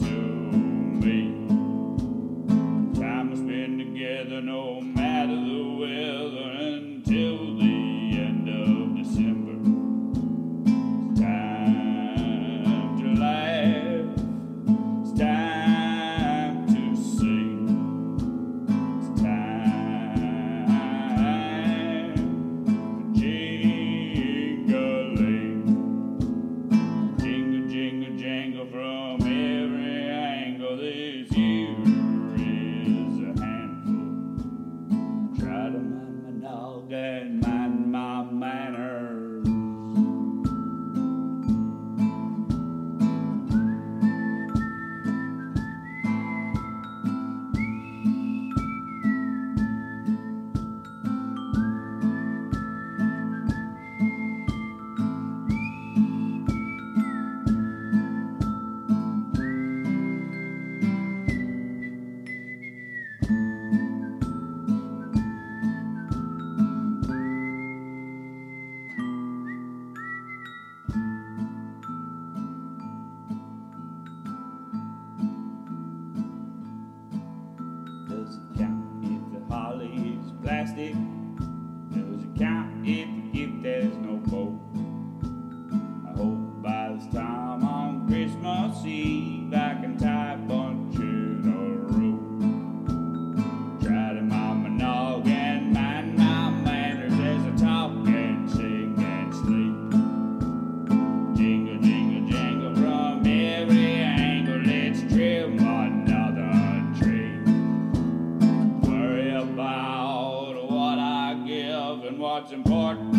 what's important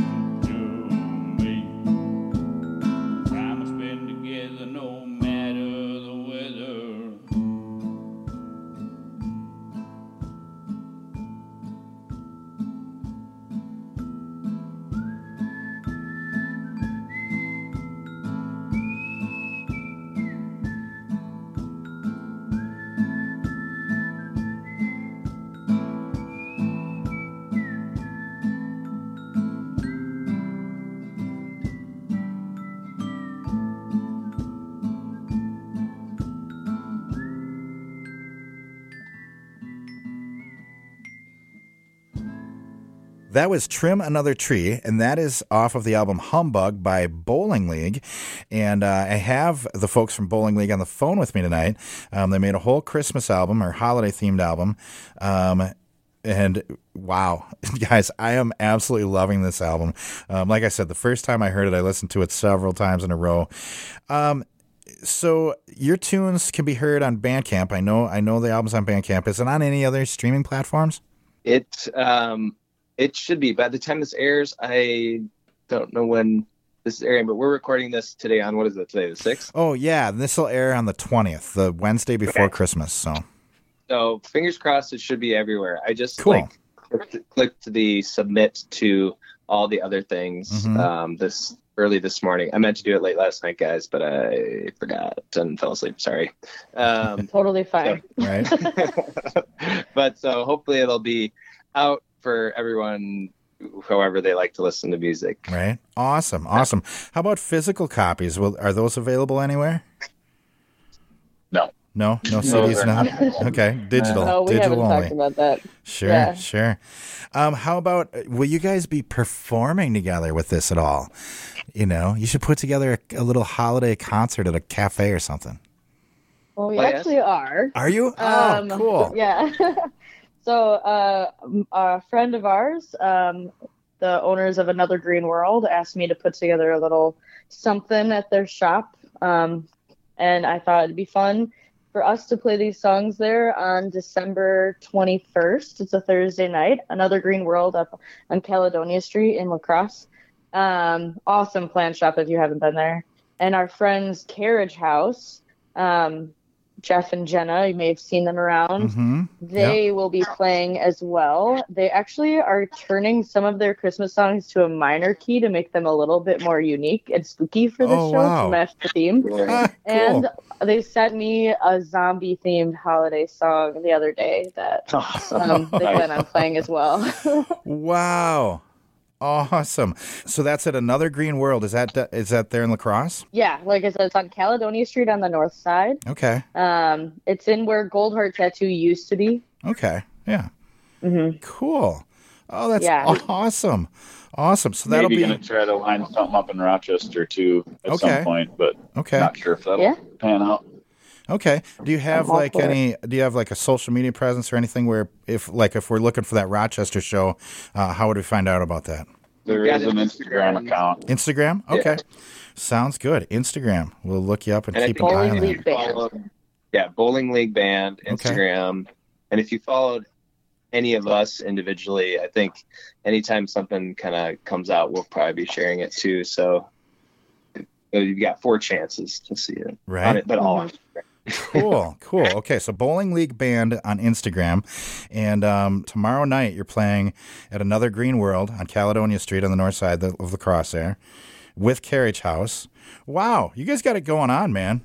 That was Trim Another Tree, and that is off of the album Humbug by Bowling League. And uh, I have the folks from Bowling League on the phone with me tonight. Um, they made a whole Christmas album or holiday themed album. Um, and wow, guys, I am absolutely loving this album. Um, like I said, the first time I heard it, I listened to it several times in a row. Um, so your tunes can be heard on Bandcamp. I know, I know the album's on Bandcamp. Is it on any other streaming platforms? It um it should be. By the time this airs, I don't know when this is airing, but we're recording this today on what is it today, the sixth? Oh yeah, this will air on the twentieth, the Wednesday before Okay. Christmas. So So fingers crossed it should be everywhere. I just Cool. like clicked, clicked the submit to all the other things Mhm. um this early this morning. I meant to do it late last night, guys, but I forgot and fell asleep. Sorry. Um, Totally fine. Right? but so hopefully it'll be out for everyone, however they like to listen to music. Right? Awesome. Awesome. How about physical copies? Will are those available anywhere? No. No, no No, CDs they're not. Okay, digital, No, we digital haven't only. talked about that. Sure, Yeah. sure. Um, how about will you guys be performing together with this at all? You know, you should put together a, a little holiday concert at a cafe or something. Well, we Oh, yes? actually are. Are you? Oh, Um, cool. Yeah. so, uh, a friend of ours, um, the owners of Another Green World, asked me to put together a little something at their shop. Um, and I thought it'd be fun for us to play these songs there on December 21st. It's a Thursday night. Another Green World up on Caledonia Street in La Crosse. Um, awesome plant shop if you haven't been there. And our friends Carriage House, um, Jeff and Jenna, you may have seen them around. hmm They will be playing as well. They actually are turning some of their Christmas songs to a minor key to make them a little bit more unique and spooky for the Oh, show wow. to match the theme. Ah, cool. And they sent me a zombie themed holiday song the other day that um, they plan on playing as well. wow. Awesome. So that's at another Green World. Is that is that there in La Crosse? yeah, like I said, it's on Caledonia Street on the north side. Okay. Um, it's in where Gold Heart Tattoo used to be. Okay. Yeah. hmm Cool. Oh, that's Yeah. awesome. Awesome. So that'll Maybe be gonna try to line something up in Rochester too at Okay. some point, but okay. not sure if that'll Yeah. pan out. Okay. Do you have like for any? Do you have like a social media presence or anything where if like if we're looking for that Rochester show, uh, how would we find out about that? There is an Instagram Instagram. account. Instagram. Yeah. Okay. Sounds good. Instagram. We'll look you up and, And keep an eye on that. You follow- yeah, Bowling League Band, Okay. Instagram, and if you followed any of us individually, I think anytime something kind of comes out, we'll probably be sharing it too. So uh, you've got four chances to see it, on Right. it but all on cool. Cool. Okay. So Bowling League Band on Instagram, and um, tomorrow night you're playing at another Green World on Caledonia Street on the north side of La Crosse there, with Carriage House. Wow, you guys got it going on, man.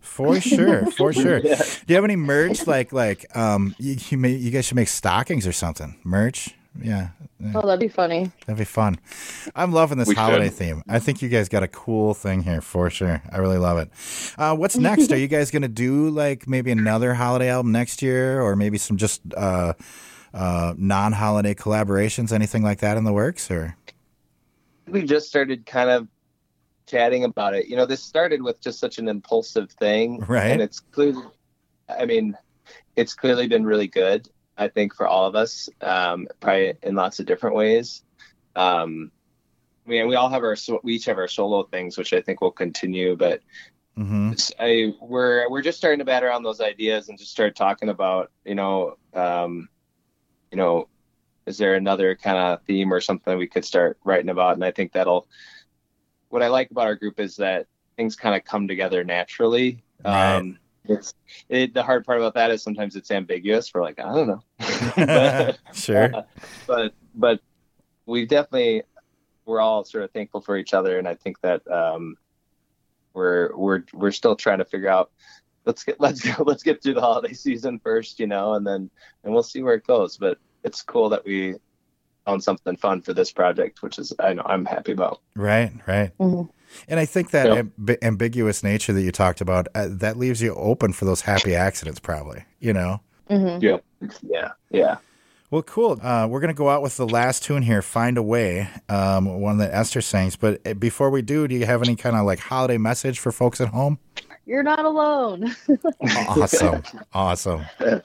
For sure, for sure. Do you have any merch like like um you you, may, you guys should make stockings or something merch? Yeah, Oh, that'd be funny. that'd be fun. I'm loving this We holiday should. theme. I think you guys got a cool thing here for sure. I really love it. Uh, what's next? Are you guys gonna do like maybe another holiday album next year, or maybe some just uh, uh, non-holiday collaborations, anything like that in the works? Or we just started kind of chatting about it. You know, this started with just such an impulsive thing, Right. And it's clearly, I mean, it's clearly been really good. I think for all of us, um, probably in lots of different ways. Um, I mean, we all have our so- we each have our solo things, which I think will continue. But hmm I we're we're just starting to bat around those ideas and just start talking about you know um, you know is there another kind of theme or something we could start writing about and I think that'll what I like about our group is that things kind of come together naturally. Right. Um, it's it, the hard part about that is sometimes it's ambiguous. We're like I don't know, but, sure. but but we definitely we're all sort of thankful for each other, and I think that um, we're we're we're still trying to figure out. Let's get let's go let's get through the holiday season first, you know, and then and we'll see where it goes. But it's cool that we found something fun for this project, which is I know I'm happy about. Right, right. Mhm. And I think that Yeah. amb- ambiguous nature that you talked about uh, that leaves you open for those happy accidents, probably. You know. hmm Yeah, yeah. Well, cool. Uh, we're gonna go out with the last tune here, "Find a Way," um, one that Esther sings. But uh, before we do, do you have any kind of like holiday message for folks at home? You're not alone. Awesome, awesome.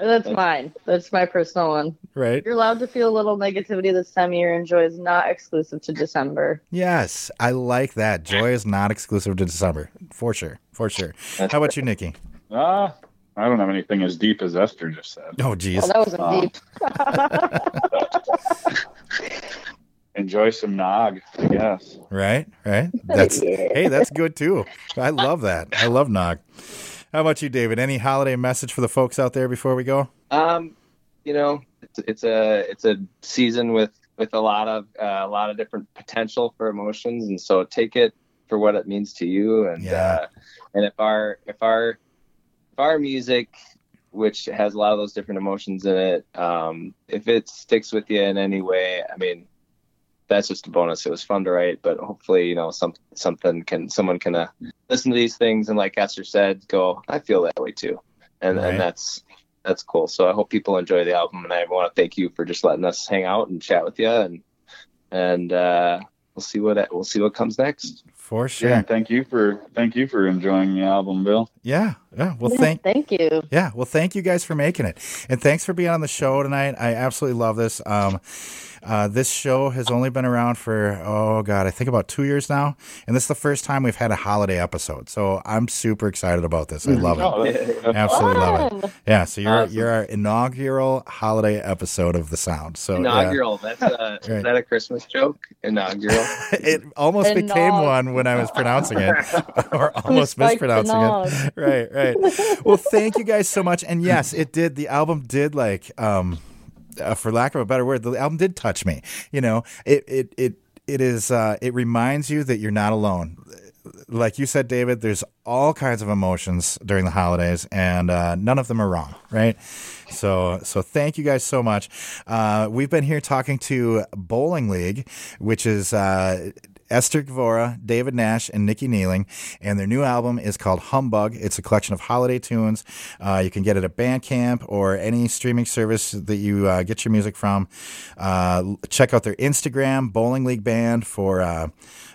That's mine. That's my personal one. Right? You're allowed to feel a little negativity this time of year, and joy is not exclusive to December. Yes, I like that. Joy is not exclusive to December, for sure, for sure. That's How about you, Nikki? Ah, I don't have anything as deep as Esther just said. Oh, geez. Well, that wasn't Oh. deep. Enjoy some nog, I guess. Right, right. That's hey, that's good too. I love that. I love Nog. How about you, David? Any holiday message for the folks out there before we go? Um, you know, it's, it's a it's a season with with a lot of uh, a lot of different potential for emotions, and so take it for what it means to you. And Yeah. uh, and if our if our if our music, which has a lot of those different emotions in it, um, if it sticks with you in any way, I mean, that's just a bonus. It was fun to write, but hopefully, you know, some something can someone can uh, listen to these things and, like Esther said, go, I feel that way too, and Right. and that's that's cool. So I hope people enjoy the album, and I want to thank you for just letting us hang out and chat with you, and and uh, we'll see what we'll see what comes next. For sure. Yeah, Yeah. thank you for thank you for enjoying the album, Bill. Yeah. Well, Yeah, thank thank you. Yeah, well, thank you guys for making it, and thanks for being on the show tonight. I absolutely love this. Um, uh, this show has only been around for oh god, I think about two years now, and this is the first time we've had a holiday episode. So I'm super excited about this. I love it. Oh, that's, that's Absolutely love it. Yeah, so you're Awesome. you're our inaugural holiday episode of the Sound. So yeah. Inaugural. That's a, Right. is that a Christmas joke? Inaugural. it almost became one when I was pronouncing it, or almost mispronouncing the it. Right, right. Well, thank you guys so much. And yes, it did. The album did like, um, uh, for lack of a better word, the album did touch me. You know, it it it it is. Uh, it reminds you that you're not alone. Like you said, David, there's all kinds of emotions during the holidays, and uh, none of them are wrong, right? So, so thank you guys so much. Uh, we've been here talking to Bowling League, which is uh, Esther Gvora, David Nash, and Nikki Nieling, and their new album is called Humbug. It's a collection of holiday tunes. Uh, you can get it at Bandcamp or any streaming service that you uh, get your music from. Uh, check out their Instagram, Bowling League Band, for uh,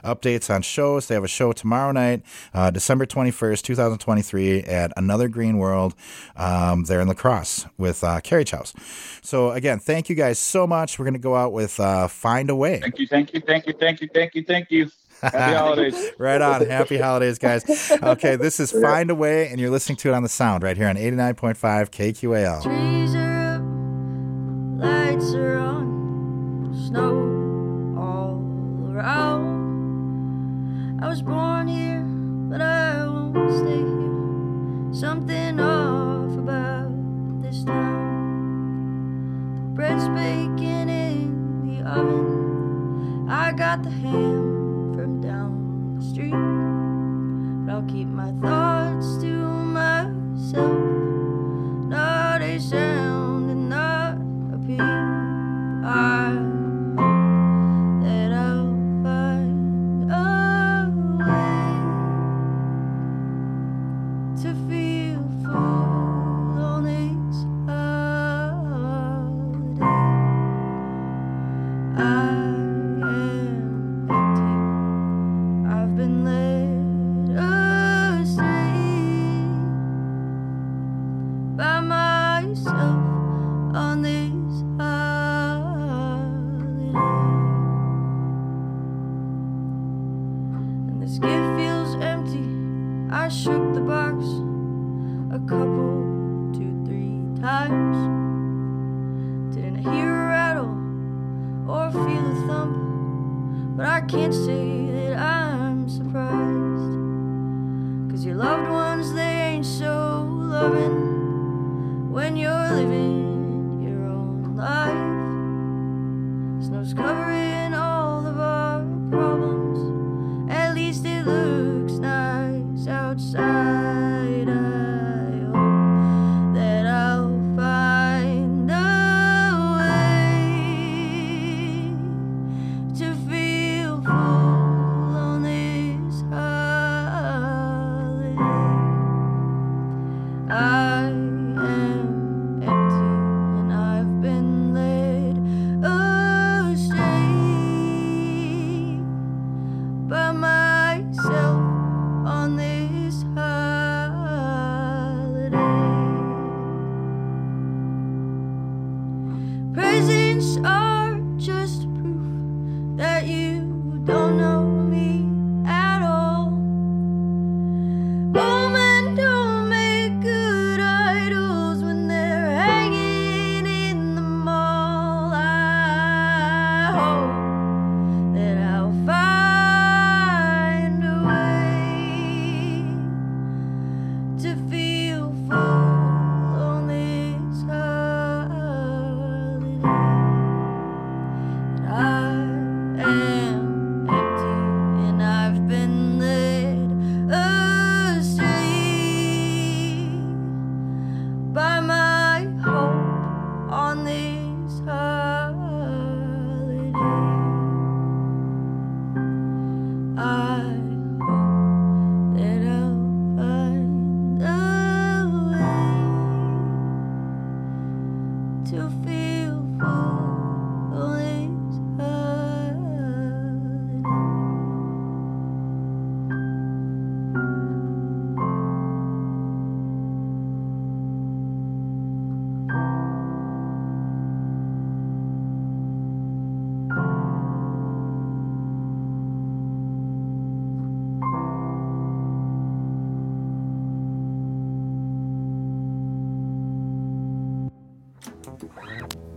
updates on shows. They have a show tomorrow night, uh, December 21st, 2023, at Another Green World um, there in La Crosse with uh, Carriage House. So, again, thank you guys so much. We're going to go out with uh, Find a Way. Thank you, thank you, thank you, thank you, thank you, thank you. Happy holidays. Right on. Happy holidays, guys. Okay, this is Find a Way, and you're listening to it on the sound right here on 89.5 KQAL. Trees are up, lights are on, snow all around. I was born here, but I won't stay here. Something off about this town. The bread's baking in the oven. I got the ham from down the street. But I'll keep my thoughts to myself not a sound and not a peep. I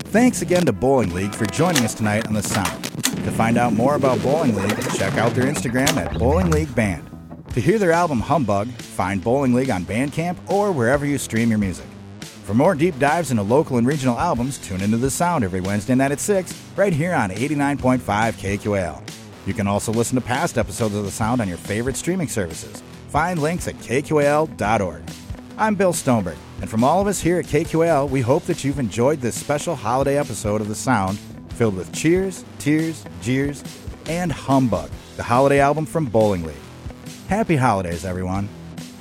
Thanks again to Bowling League for joining us tonight on The Sound. To find out more about Bowling League, check out their Instagram at Bowling League Band. To hear their album Humbug, find Bowling League on Bandcamp or wherever you stream your music. For more deep dives into local and regional albums, tune into The Sound every Wednesday night at 6, right here on 89.5 KQAL. You can also listen to past episodes of The Sound on your favorite streaming services. Find links at kqal.org. I'm Bill Stoneberg, and from all of us here at KQAL, we hope that you've enjoyed this special holiday episode of The Sound filled with cheers, tears, jeers, and Humbug, the holiday album from Bowling League. Happy holidays, everyone.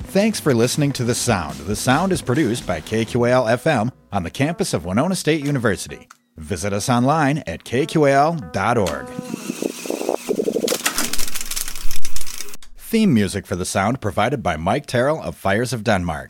Thanks for listening to The Sound. The Sound is produced by KQAL FM on the campus of Winona State University. Visit us online at kqal.org. Theme music for The Sound provided by Mike Terrell of Fires of Denmark.